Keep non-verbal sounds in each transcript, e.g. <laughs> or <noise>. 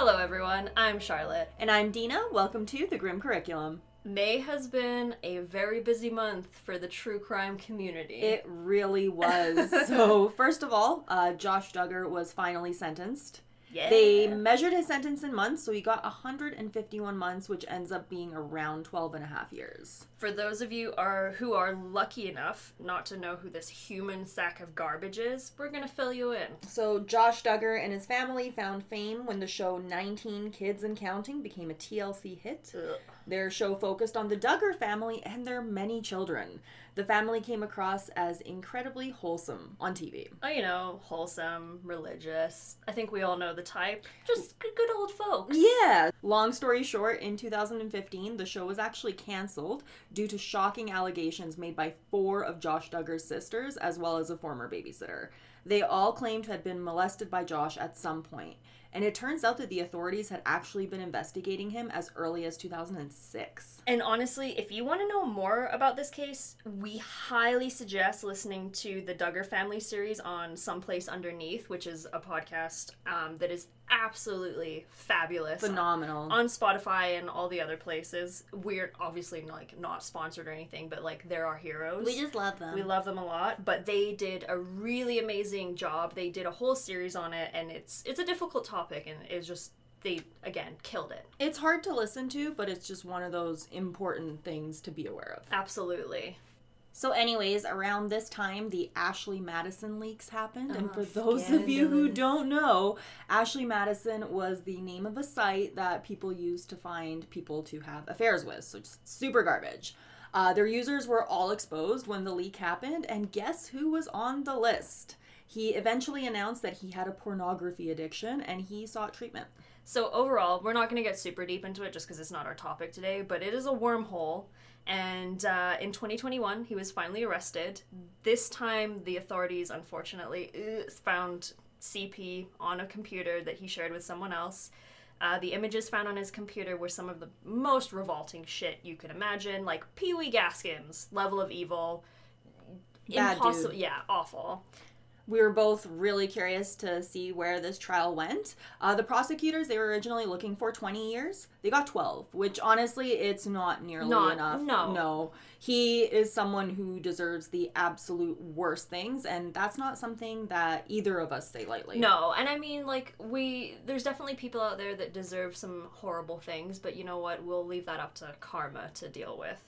Hello, everyone. I'm Charlotte. And I'm Dina. Welcome to the Grim Curriculum. May has been a very busy month for the true crime community. It really was. <laughs> so, first of all, uh, Josh Duggar was finally sentenced. Yeah. They measured his sentence in months, so he got 151 months, which ends up being around 12 and a half years. For those of you are who are lucky enough not to know who this human sack of garbage is, we're gonna fill you in. So, Josh Duggar and his family found fame when the show 19 Kids and Counting became a TLC hit. Their show focused on the Duggar family and their many children. The family came across as incredibly wholesome on TV. Oh, you know, wholesome, religious. I think we all know the type. Just good, good old folks. Yeah. Long story short, in 2015, the show was actually canceled due to shocking allegations made by four of Josh Duggar's sisters, as well as a former babysitter. They all claimed to have been molested by Josh at some point, and it turns out that the authorities had actually been investigating him as early as 2006. And honestly, if you want to know more about this case, we highly suggest listening to the Duggar Family series on Someplace Under Neith, which is a podcast um, that is absolutely fabulous. Phenomenal. On Spotify and all the other places. We're obviously like not sponsored or anything, but like they're our heroes. We just love them. We love them a lot, but they did a really amazing job. They did a whole series on it, and it's it's a difficult topic, and it's just they again killed it. it's hard to listen to, but it's just one of those important things to be aware of. Absolutely. So, anyways, around this time, the Ashley Madison leaks happened. and Oh, for those of you who don't know, Ashley Madison was the name of a site that people used to find people to have affairs with. So, just super garbage. Uh, their users were all exposed when the leak happened, and guess who was on the list? He eventually announced that he had a pornography addiction and he sought treatment. So overall, we're not going to get super deep into it just because it's not our topic today, but it is a wormhole. And uh, in 2021, he was finally arrested. This time, the authorities unfortunately uh, found CP on a computer that he shared with someone else. Uh, the images found on his computer were some of the most revolting shit you could imagine, like Pee Wee Gaskins level of evil. Bad Impossible, dude. yeah, awful. We were both really curious to see where this trial went. Uh, the prosecutors, they were originally looking for 20 years. They got 12, which honestly, it's not nearly Not- enough. no. No. He is someone who deserves the absolute worst things, and that's not something that either of us say lightly. No, and I mean, like, we, there's definitely people out there that deserve some horrible things, but you know what? We'll leave that up to karma to deal with.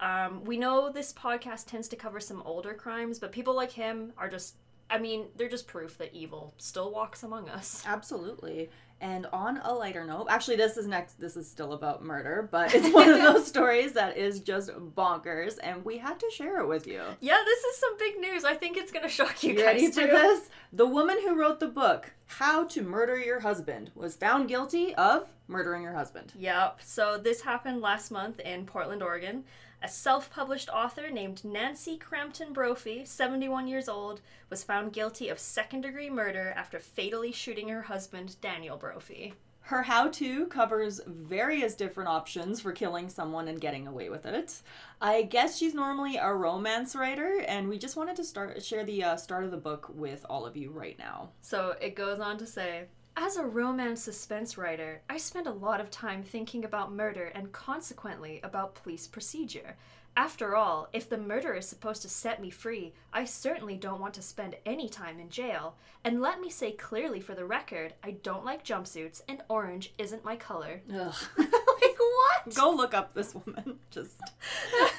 Um, we know this podcast tends to cover some older crimes, but people like him are just, I mean, they're just proof that evil still walks among us. Absolutely. And on a lighter note, actually, this is next. This is still about murder, but it's one of <laughs> those stories that is just bonkers, and we had to share it with you. Yeah, this is some big news. I think it's gonna shock you, You guys ready for too. this? The woman who wrote the book, How to Murder Your Husband, was found guilty of murdering her husband. Yep. So this happened last month in Portland, Oregon. A self published author named Nancy Crampton Brophy, 71 years old, was found guilty of second degree murder after fatally shooting her husband, Daniel Brophy. Her how to covers various different options for killing someone and getting away with it. I guess she's normally a romance writer, and we just wanted to start share the uh, start of the book with all of you right now. So it goes on to say As a romance suspense writer, I spend a lot of time thinking about murder and consequently about police procedure. After all, if the murder is supposed to set me free, I certainly don't want to spend any time in jail. And let me say clearly for the record, I don't like jumpsuits, and orange isn't my color. Ugh. <laughs> like, what? Go look up this woman. <laughs> Just,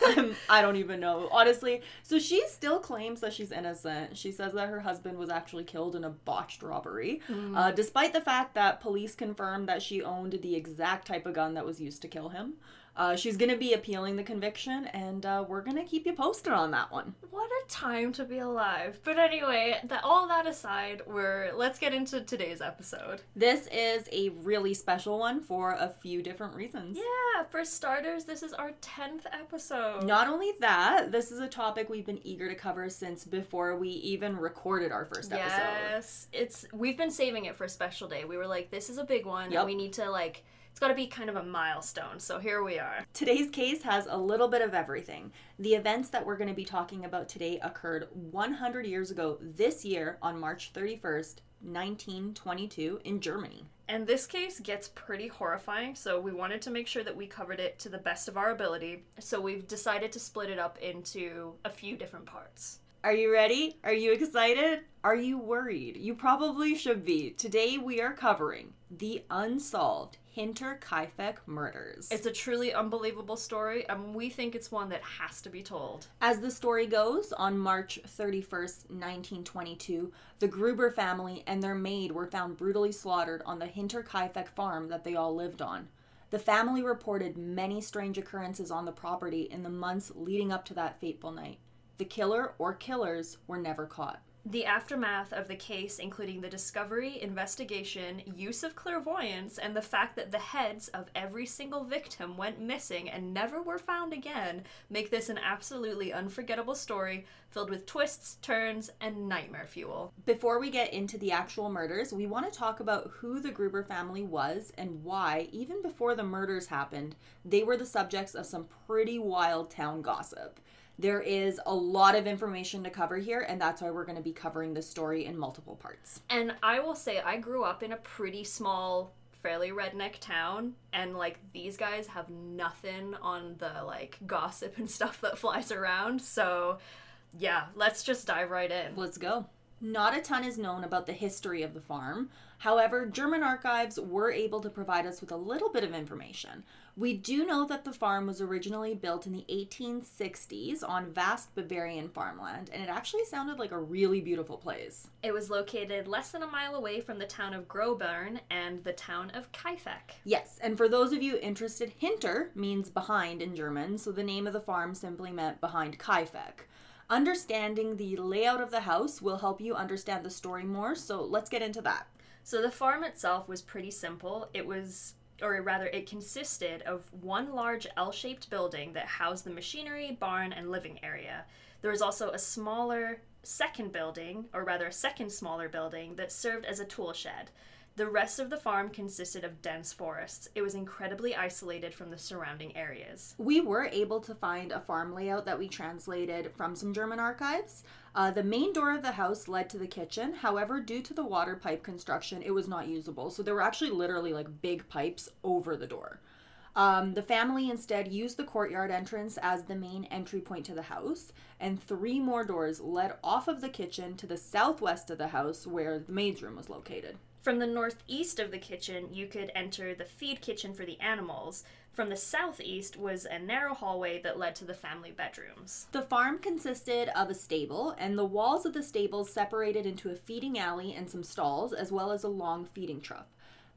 I'm- I don't even know. Honestly, so she still claims that she's innocent. She says that her husband was actually killed in a botched robbery, uh, despite the fact that police confirmed that she owned the exact type of gun that was used to kill him. Uh, she's going to be appealing the conviction, and uh, we're going to keep you posted on that one. What a time to be alive. But anyway, that all that aside, we're let's get into today's episode. This is a really special one for a few different reasons. Yeah, for starters, this is our 10th episode. Not only that, this is a topic we've been eager to cover since before we even recorded our first episode. Yes, it's we've been saving it for a special day. We were like, this is a big one, Yep. and we need to like, it's got to be kind of a milestone. So here we are. Today's case has a little bit of everything. The events that we're going to be talking about today occurred 100 years ago this year on March 31st, 1922, in Germany. And this case gets pretty horrifying, so we wanted to make sure that we covered it to the best of our ability. So we've decided to split it up into a few different parts. Are you ready? Are you excited? Are you worried? You probably should be. Today we are covering the unsolved Hinterkaifeck murders. It's a truly unbelievable story, and we think it's one that has to be told. As the story goes, on March 31st, 1922, the Gruber family and their maid were found brutally slaughtered on the Hinterkaifeck farm that they all lived on. The family reported many strange occurrences on the property in the months leading up to that fateful night. The killer or killers were never caught. The aftermath of the case, including the discovery, investigation, use of clairvoyance, and the fact that the heads of every single victim went missing and never were found again, make this an absolutely unforgettable story filled with twists, turns, and nightmare fuel. Before we get into the actual murders, we want to talk about who the Gruber family was and why, even before the murders happened, they were the subjects of some pretty wild town gossip. There is a lot of information to cover here, and that's why we're going to be covering this story in multiple parts. And I will say, I grew up in a pretty small, fairly redneck town, and like these guys have nothing on the like gossip and stuff that flies around. So, yeah, let's just dive right in. Let's go. Not a ton is known about the history of the farm. However, German archives were able to provide us with a little bit of information. We do know that the farm was originally built in the 1860s on vast Bavarian farmland, and it actually sounded like a really beautiful place. It was located less than a mile away from the town of Grobern and the town of Kaifeck. Yes, and for those of you interested, Hinter means behind in German, so the name of the farm simply meant behind Kaifeck. Understanding the layout of the house will help you understand the story more, so let's get into that. So the farm itself was pretty simple. It was or rather, it consisted of one large L shaped building that housed the machinery, barn, and living area. There was also a smaller second building, or rather, a second smaller building, that served as a tool shed. The rest of the farm consisted of dense forests. It was incredibly isolated from the surrounding areas. We were able to find a farm layout that we translated from some German archives. Uh, the main door of the house led to the kitchen. However, due to the water pipe construction, it was not usable. So there were actually literally like big pipes over the door. Um, the family instead used the courtyard entrance as the main entry point to the house, and three more doors led off of the kitchen to the southwest of the house where the maid's room was located. From the northeast of the kitchen, you could enter the feed kitchen for the animals. From the southeast was a narrow hallway that led to the family bedrooms. The farm consisted of a stable, and the walls of the stable separated into a feeding alley and some stalls, as well as a long feeding trough.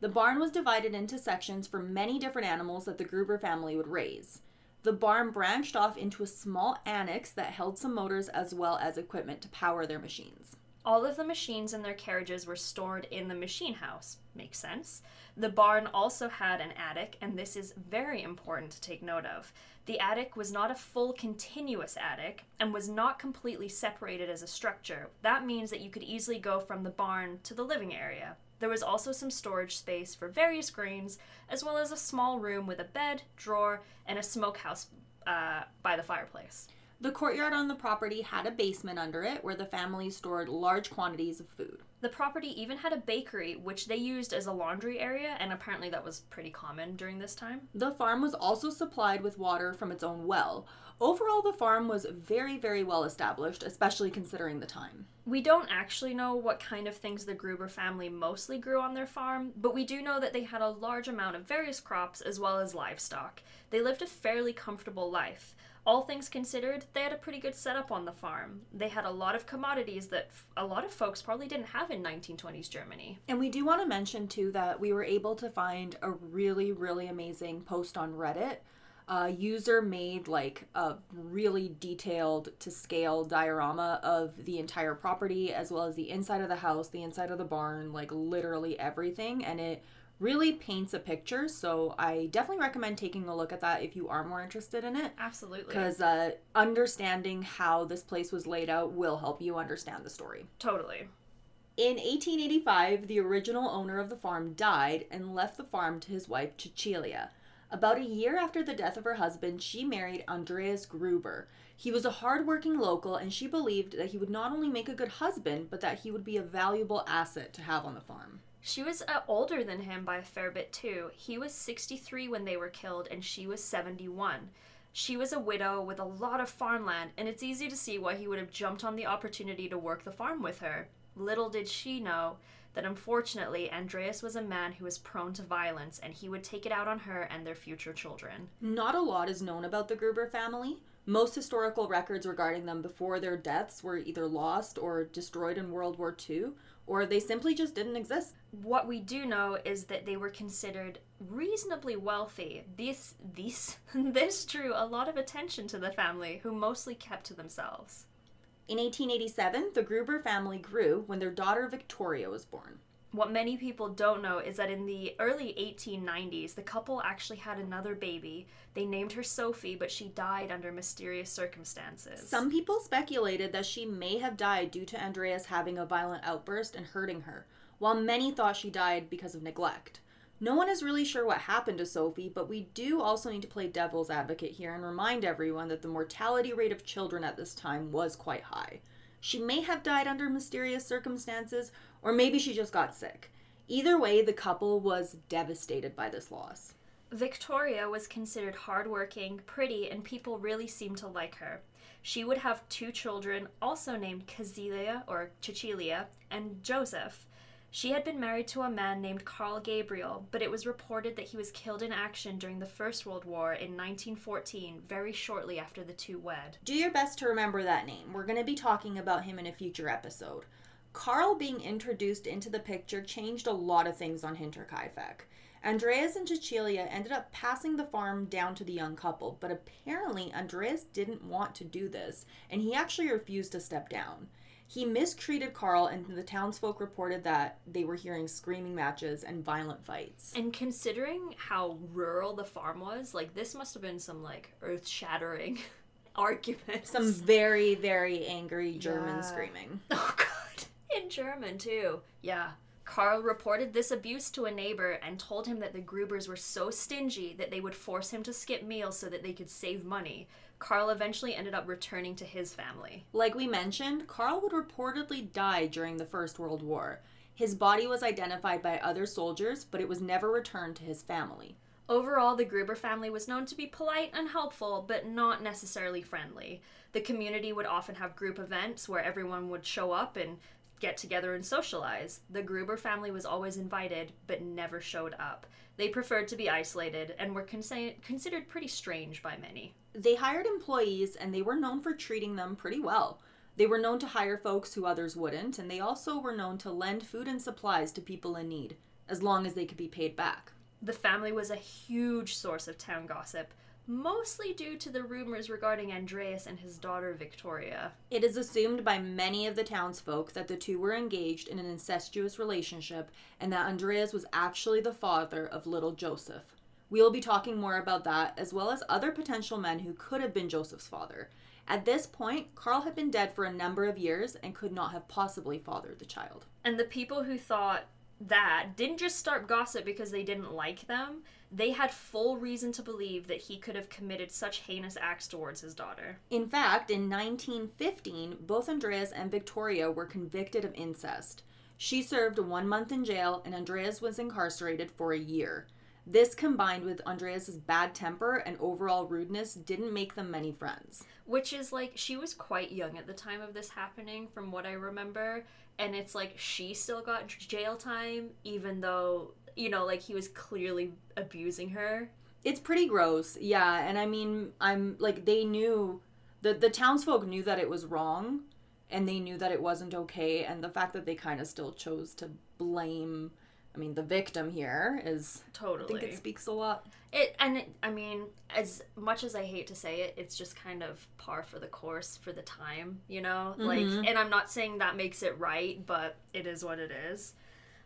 The barn was divided into sections for many different animals that the Gruber family would raise. The barn branched off into a small annex that held some motors as well as equipment to power their machines. All of the machines and their carriages were stored in the machine house. Makes sense. The barn also had an attic, and this is very important to take note of. The attic was not a full continuous attic and was not completely separated as a structure. That means that you could easily go from the barn to the living area. There was also some storage space for various grains, as well as a small room with a bed, drawer, and a smokehouse uh, by the fireplace. The courtyard on the property had a basement under it where the family stored large quantities of food. The property even had a bakery, which they used as a laundry area, and apparently that was pretty common during this time. The farm was also supplied with water from its own well. Overall, the farm was very, very well established, especially considering the time. We don't actually know what kind of things the Gruber family mostly grew on their farm, but we do know that they had a large amount of various crops as well as livestock. They lived a fairly comfortable life all things considered, they had a pretty good setup on the farm. They had a lot of commodities that f- a lot of folks probably didn't have in 1920s Germany. And we do want to mention too that we were able to find a really, really amazing post on Reddit. A user made like a really detailed to scale diorama of the entire property as well as the inside of the house, the inside of the barn, like literally everything. And it really paints a picture. So I definitely recommend taking a look at that if you are more interested in it. Absolutely. Because uh, understanding how this place was laid out will help you understand the story. Totally. In 1885, the original owner of the farm died and left the farm to his wife, Cecilia. About a year after the death of her husband, she married Andreas Gruber. He was a hardworking local, and she believed that he would not only make a good husband, but that he would be a valuable asset to have on the farm. She was uh, older than him by a fair bit too. He was 63 when they were killed, and she was 71. She was a widow with a lot of farmland, and it's easy to see why he would have jumped on the opportunity to work the farm with her. Little did she know that unfortunately Andreas was a man who was prone to violence and he would take it out on her and their future children. Not a lot is known about the Gruber family. Most historical records regarding them before their deaths were either lost or destroyed in World War II, or they simply just didn't exist. What we do know is that they were considered reasonably wealthy. This this <laughs> this drew a lot of attention to the family, who mostly kept to themselves. In 1887, the Gruber family grew when their daughter Victoria was born. What many people don't know is that in the early 1890s, the couple actually had another baby. They named her Sophie, but she died under mysterious circumstances. Some people speculated that she may have died due to Andreas having a violent outburst and hurting her, while many thought she died because of neglect. No one is really sure what happened to Sophie, but we do also need to play devil's advocate here and remind everyone that the mortality rate of children at this time was quite high. She may have died under mysterious circumstances, or maybe she just got sick. Either way, the couple was devastated by this loss. Victoria was considered hardworking, pretty, and people really seemed to like her. She would have two children, also named Cecilia or Cecilia, and Joseph. She had been married to a man named Carl Gabriel, but it was reported that he was killed in action during the First World War in 1914, very shortly after the two wed. Do your best to remember that name. We're going to be talking about him in a future episode. Carl being introduced into the picture changed a lot of things on Hinterkaifeck. Andreas and Cecilia ended up passing the farm down to the young couple, but apparently Andreas didn't want to do this, and he actually refused to step down. He mistreated Carl, and the townsfolk reported that they were hearing screaming matches and violent fights. And considering how rural the farm was, like this must have been some like earth shattering <laughs> arguments. Some very, very angry German Yeah. screaming. <laughs> Oh god. In German too. Yeah. Carl reported this abuse to a neighbor and told him that the Grubers were so stingy that they would force him to skip meals so that they could save money. Carl eventually ended up returning to his family. Like we mentioned, Carl would reportedly die during the First World War. His body was identified by other soldiers, but it was never returned to his family. Overall, the Gruber family was known to be polite and helpful, but not necessarily friendly. The community would often have group events where everyone would show up and get together and socialize. The Gruber family was always invited, but never showed up. They preferred to be isolated and were consi- considered pretty strange by many. They hired employees and they were known for treating them pretty well. They were known to hire folks who others wouldn't, and they also were known to lend food and supplies to people in need, as long as they could be paid back. The family was a huge source of town gossip, mostly due to the rumors regarding Andreas and his daughter Victoria. It is assumed by many of the townsfolk that the two were engaged in an incestuous relationship and that Andreas was actually the father of little Joseph. We'll be talking more about that, as well as other potential men who could have been Joseph's father. At this point, Carl had been dead for a number of years and could not have possibly fathered the child. And the people who thought that didn't just start gossip because they didn't like them, they had full reason to believe that he could have committed such heinous acts towards his daughter. In fact, in 1915, both Andreas and Victoria were convicted of incest. She served one month in jail, and Andreas was incarcerated for a year. This combined with Andreas's bad temper and overall rudeness didn't make them many friends. Which is like, she was quite young at the time of this happening, from what I remember. And it's like, she still got jail time, even though, you know, like he was clearly abusing her. It's pretty gross, yeah. And I mean, I'm like they knew the the townsfolk knew that it was wrong, and they knew that it wasn't okay. And the fact that they kind of still chose to blame, I mean, the victim here is totally. I think it speaks a lot. It and it, I mean, as much as I hate to say it, it's just kind of par for the course for the time, you know. Like, Mhm. and I'm not saying that makes it right, but it is what it is.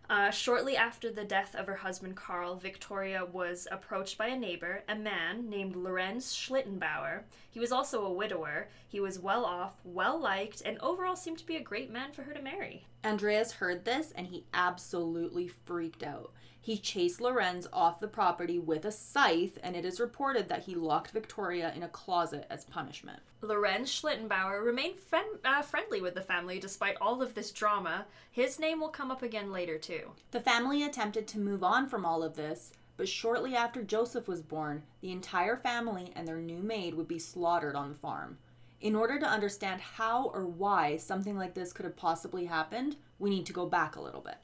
Uh, shortly after the death of her husband Carl, Victoria was approached by a neighbor, a man named Lorenz Schlittenbauer. He was also a widower. He was well off, well liked, and overall seemed to be a great man for her to marry. Andreas heard this and he absolutely freaked out. He chased Lorenz off the property with a scythe, and it is reported that he locked Victoria in a closet as punishment. Lorenz Schlittenbauer remained friend, uh, friendly with the family despite all of this drama. His name will come up again later, too. The family attempted to move on from all of this, but shortly after Joseph was born, the entire family and their new maid would be slaughtered on the farm. In order to understand how or why something like this could have possibly happened, we need to go back a little bit.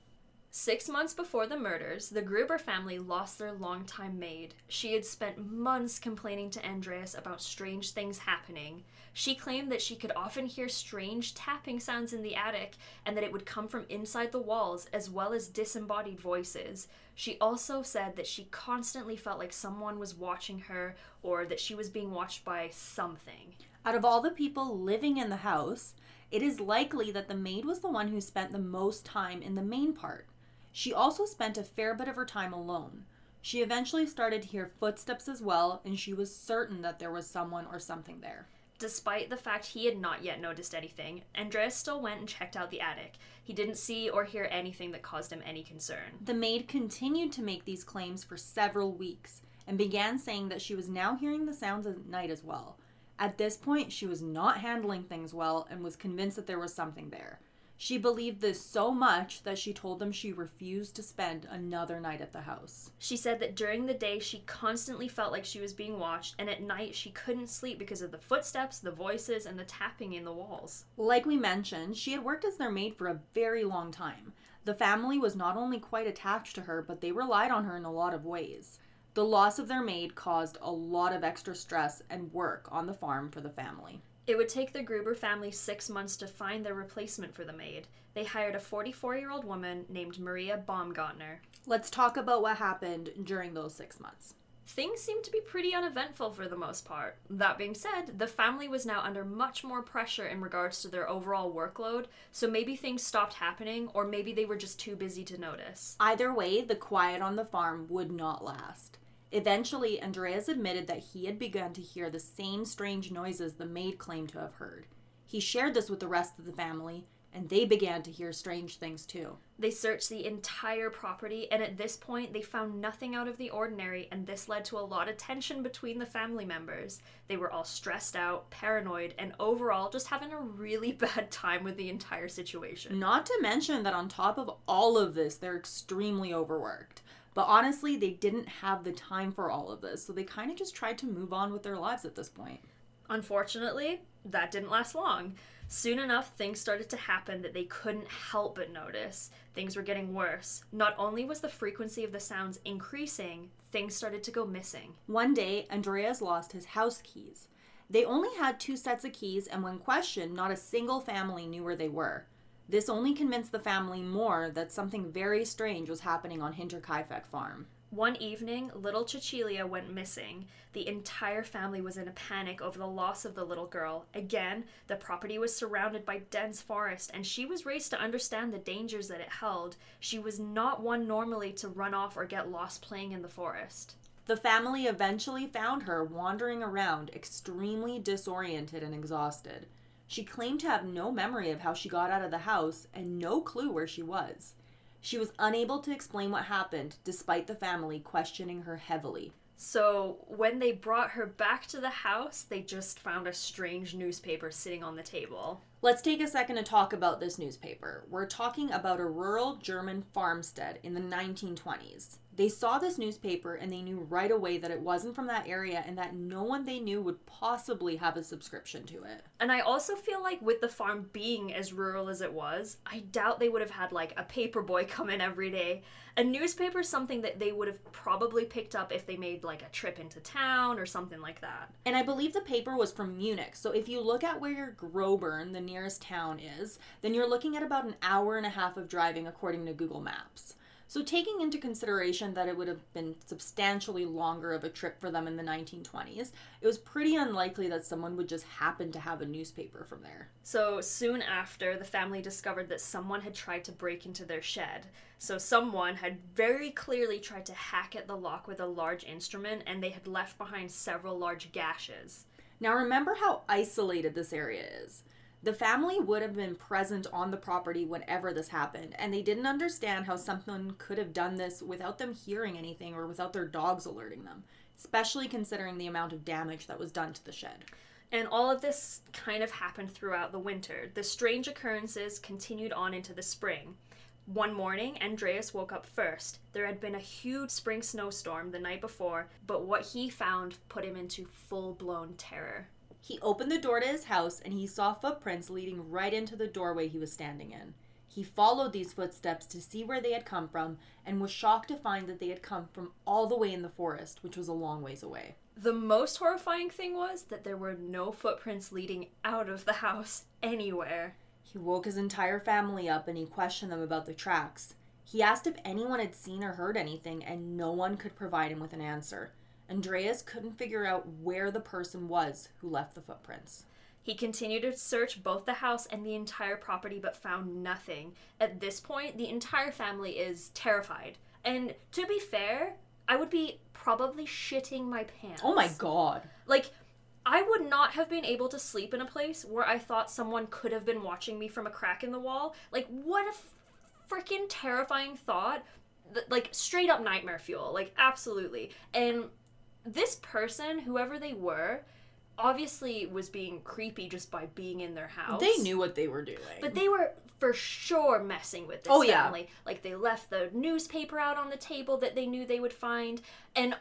Six months before the murders, the Gruber family lost their longtime maid. She had spent months complaining to Andreas about strange things happening. She claimed that she could often hear strange tapping sounds in the attic and that it would come from inside the walls, as well as disembodied voices. She also said that she constantly felt like someone was watching her or that she was being watched by something. Out of all the people living in the house, it is likely that the maid was the one who spent the most time in the main part. She also spent a fair bit of her time alone. She eventually started to hear footsteps as well, and she was certain that there was someone or something there. Despite the fact he had not yet noticed anything, Andreas still went and checked out the attic. He didn't see or hear anything that caused him any concern. The maid continued to make these claims for several weeks and began saying that she was now hearing the sounds at night as well. At this point, she was not handling things well and was convinced that there was something there. She believed this so much that she told them she refused to spend another night at the house. She said that during the day she constantly felt like she was being watched, and at night she couldn't sleep because of the footsteps, the voices, and the tapping in the walls. Like we mentioned, she had worked as their maid for a very long time. The family was not only quite attached to her, but they relied on her in a lot of ways. The loss of their maid caused a lot of extra stress and work on the farm for the family. It would take the Gruber family six months to find their replacement for the maid. They hired a 44 year old woman named Maria Baumgartner. Let's talk about what happened during those six months. Things seemed to be pretty uneventful for the most part. That being said, the family was now under much more pressure in regards to their overall workload, so maybe things stopped happening, or maybe they were just too busy to notice. Either way, the quiet on the farm would not last. Eventually, Andreas admitted that he had begun to hear the same strange noises the maid claimed to have heard. He shared this with the rest of the family, and they began to hear strange things too. They searched the entire property, and at this point, they found nothing out of the ordinary, and this led to a lot of tension between the family members. They were all stressed out, paranoid, and overall just having a really <laughs> bad time with the entire situation. Not to mention that on top of all of this, they're extremely overworked. But honestly, they didn't have the time for all of this, so they kind of just tried to move on with their lives at this point. Unfortunately, that didn't last long. Soon enough, things started to happen that they couldn't help but notice. Things were getting worse. Not only was the frequency of the sounds increasing, things started to go missing. One day, Andreas lost his house keys. They only had two sets of keys, and when questioned, not a single family knew where they were. This only convinced the family more that something very strange was happening on Hinterkaifeck farm. One evening, little Cecilia went missing. The entire family was in a panic over the loss of the little girl. Again, the property was surrounded by dense forest, and she was raised to understand the dangers that it held. She was not one normally to run off or get lost playing in the forest. The family eventually found her wandering around, extremely disoriented and exhausted. She claimed to have no memory of how she got out of the house and no clue where she was. She was unable to explain what happened, despite the family questioning her heavily. So, when they brought her back to the house, they just found a strange newspaper sitting on the table. Let's take a second to talk about this newspaper. We're talking about a rural German farmstead in the 1920s. They saw this newspaper and they knew right away that it wasn't from that area and that no one they knew would possibly have a subscription to it. And I also feel like with the farm being as rural as it was, I doubt they would have had like a paper boy <laughs> come in every day. A newspaper is something that they would have probably picked up if they made like a trip into town or something like that. And I believe the paper was from Munich. So if you look at where your Grobern, the nearest town, is, then you're looking at about an hour and a half of driving according to Google Maps. So, taking into consideration that it would have been substantially longer of a trip for them in the 1920s, it was pretty unlikely that someone would just happen to have a newspaper from there. So soon after, the family discovered that someone had tried to break into their shed. So someone had very clearly tried to hack at the lock with a large instrument, and they had left behind several large gashes. Now, remember how isolated this area is. The family would have been present on the property whenever this happened, and they didn't understand how someone could have done this without them hearing anything or without their dogs alerting them, especially considering the amount of damage that was done to the shed. And all of this kind of happened throughout the winter. The strange occurrences continued on into the spring. One morning, Andreas woke up first. There had been a huge spring snowstorm the night before, but what he found put him into full blown terror. He opened the door to his house and he saw footprints leading right into the doorway he was standing in. He followed these footsteps to see where they had come from and was shocked to find that they had come from all the way in the forest, which was a long ways away. The most horrifying thing was that there were no footprints leading out of the house anywhere. He woke his entire family up and he questioned them about the tracks. He asked if anyone had seen or heard anything, and no one could provide him with an answer. Andreas couldn't figure out where the person was who left the footprints. He continued to search both the house and the entire property but found nothing. At this point, the entire family is terrified. And to be fair, I would be probably shitting my pants. Oh my god. Like, I would not have been able to sleep in a place where I thought someone could have been watching me from a crack in the wall. Like, what a freaking terrifying thought. Th- Like, straight up nightmare fuel. Like, absolutely. And this person, whoever they were, obviously was being creepy just by being in their house. They knew what they were doing. But they were for sure messing with this Oh, yeah. Like they left the newspaper out on the table that they knew they would find. And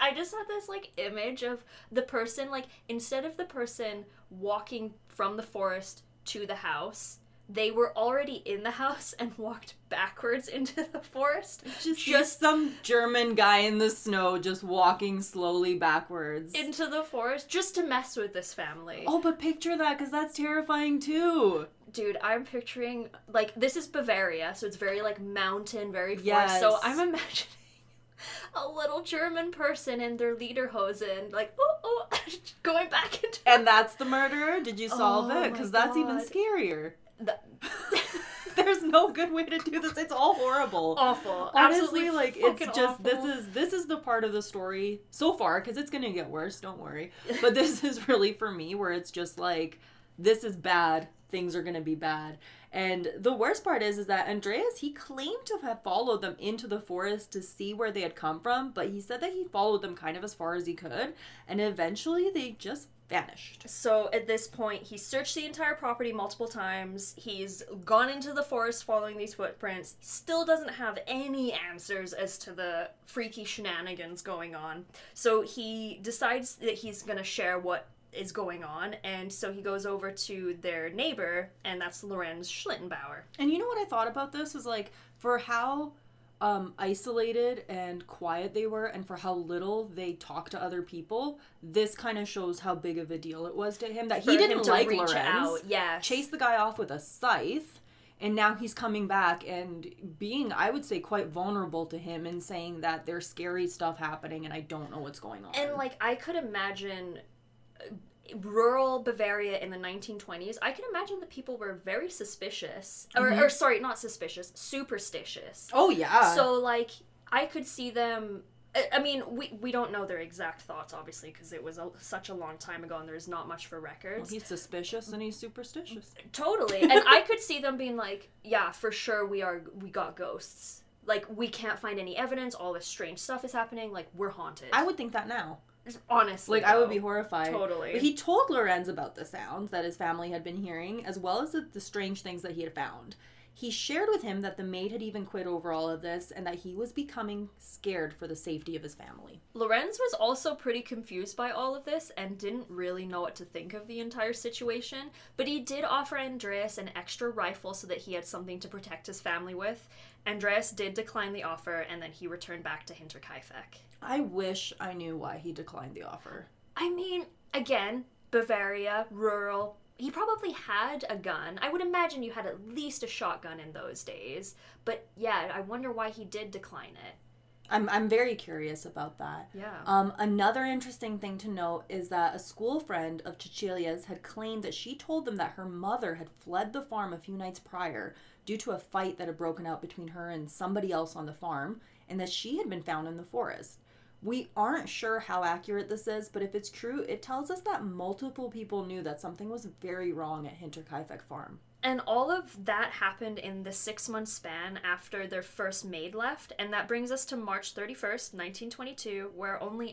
I just had this like image of the person, like instead of the person walking from the forest to the house, they were already in the house and walked backwards into the forest. just, just- some German guy in the snow just walking slowly backwards. Into the forest just to mess with this family. oh, but picture that because that's terrifying too. Dude, I'm picturing like this is Bavaria, so it's very like mountain, very forest. Yes. So I'm imagining <laughs> a little German person in their lederhosen, like oh oh, <laughs> going back into And that's the murderer? Did you solve Oh it? Because that's even scarier. the- <laughs> There's no good way to do this. It's all horrible. awful. Honestly, Absolutely like it's just this is this is the part of the story so far because it's gonna get worse. Don't worry. But this is really for me where it's just like this is bad. Things are gonna be bad. And the worst part is, is that Andreas he claimed to have followed them into the forest to see where they had come from, but he said that he followed them kind of as far as he could, and eventually they just vanished. So at this point, he searched the entire property multiple times. He's gone into the forest following these footprints. Still doesn't have any answers as to the freaky shenanigans going on. So he decides that he's gonna share what is going on, and so he goes over to their neighbor, and that's Lorenz Schlittenbauer. And you know what I thought about this was like for how um, isolated and quiet they were, and for how little they talked to other people. This kind of shows how big of a deal it was to him that he For him didn't like Lorenz. out, yes. Chase the guy off with a scythe. And now he's coming back and being, I would say, quite vulnerable to him and saying that there's scary stuff happening and I don't know what's going on. And like I could imagine rural Bavaria in the 1920s, I can imagine that people were very suspicious. Or, Mhm. or sorry, not suspicious, superstitious. oh yeah. So like I could see them I- I mean, we, we don't know their exact thoughts, obviously, because it was a, such a long time ago and there's not much for Well, records. he's suspicious and he's superstitious. Totally. <laughs> And I could see them being like, yeah, for sure we are we got ghosts. Like we can't find any evidence, all this strange stuff is happening, like we're haunted. I would think that now. Honestly. Like I would be horrified. Totally. But he told Lorenz about the sounds that his family had been hearing, as well as the, the strange things that he had found. He shared with him that the maid had even quit over all of this and that he was becoming scared for the safety of his family. Lorenz was also pretty confused by all of this and didn't really know what to think of the entire situation, but he did offer Andreas an extra rifle so that he had something to protect his family with. Andreas did decline the offer and then he returned back to Hinterkaifeck. I wish I knew why he declined the offer. I mean, again, Bavaria, rural. He probably had a gun. I would imagine you had at least a shotgun in those days. But yeah, I wonder why he did decline it. I'm, I'm very curious about that. Yeah. Um, another interesting thing to note is that a school friend of Cecilia's had claimed that she told them that her mother had fled the farm a few nights prior due to a fight that had broken out between her and somebody else on the farm, and that she had been found in the forest. We aren't sure how accurate this is, but if it's true, it tells us that multiple people knew that something was very wrong at Hinterkaifeck Farm. And all of that happened in the six month span after their first maid left, and that brings us to March 31st, 1922, where only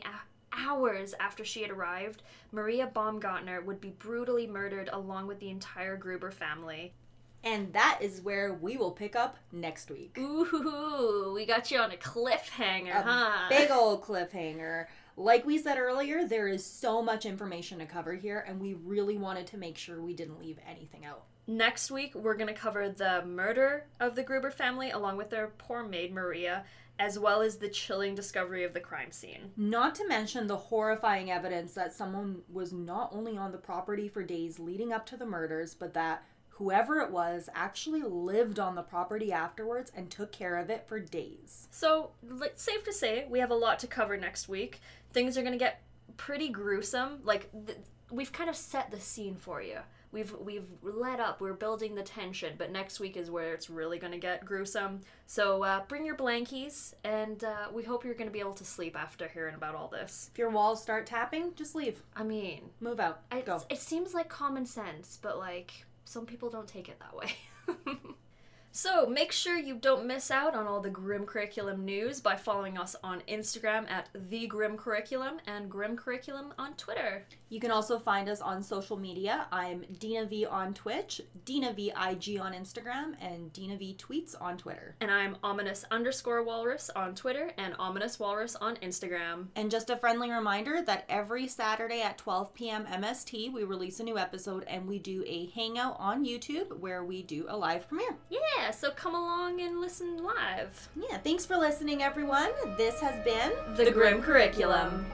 hours after she had arrived, Maria Baumgartner would be brutally murdered along with the entire Gruber family. And that is where we will pick up next week. Ooh, we got you on a cliffhanger, A huh? big old cliffhanger. Like we said earlier, there is so much information to cover here, and we really wanted to make sure we didn't leave anything out. Next week, we're going to cover the murder of the Gruber family along with their poor maid Maria, as well as the chilling discovery of the crime scene. Not to mention the horrifying evidence that someone was not only on the property for days leading up to the murders, but that whoever it was actually lived on the property afterwards and took care of it for days. So, it's safe to say we have a lot to cover next week. Things are going to get pretty gruesome. Like th- we've kind of set the scene for you. We've we've let up. We're building the tension, but next week is where it's really going to get gruesome. So uh, bring your blankies, and uh, we hope you're going to be able to sleep after hearing about all this. If your walls start tapping, just leave. I mean, Move out. I, Go. it seems like common sense, but like some people don't take it that way. <laughs> so make sure you don't miss out on all the Grim Curriculum news by following us on Instagram at the Grim Curriculum and Grim Curriculum on Twitter. You can also find us on social media. I'm Dina V on Twitch, Dina V IG on Instagram, and Dina V tweets on Twitter. And I'm ominous underscore walrus on Twitter and ominous walrus on Instagram. And just a friendly reminder that every Saturday at 12 p.m. MST, we release a new episode and we do a hangout on YouTube where we do a live premiere. Yeah, so come along and listen live. Yeah, thanks for listening, everyone. This has been The Grim Curriculum.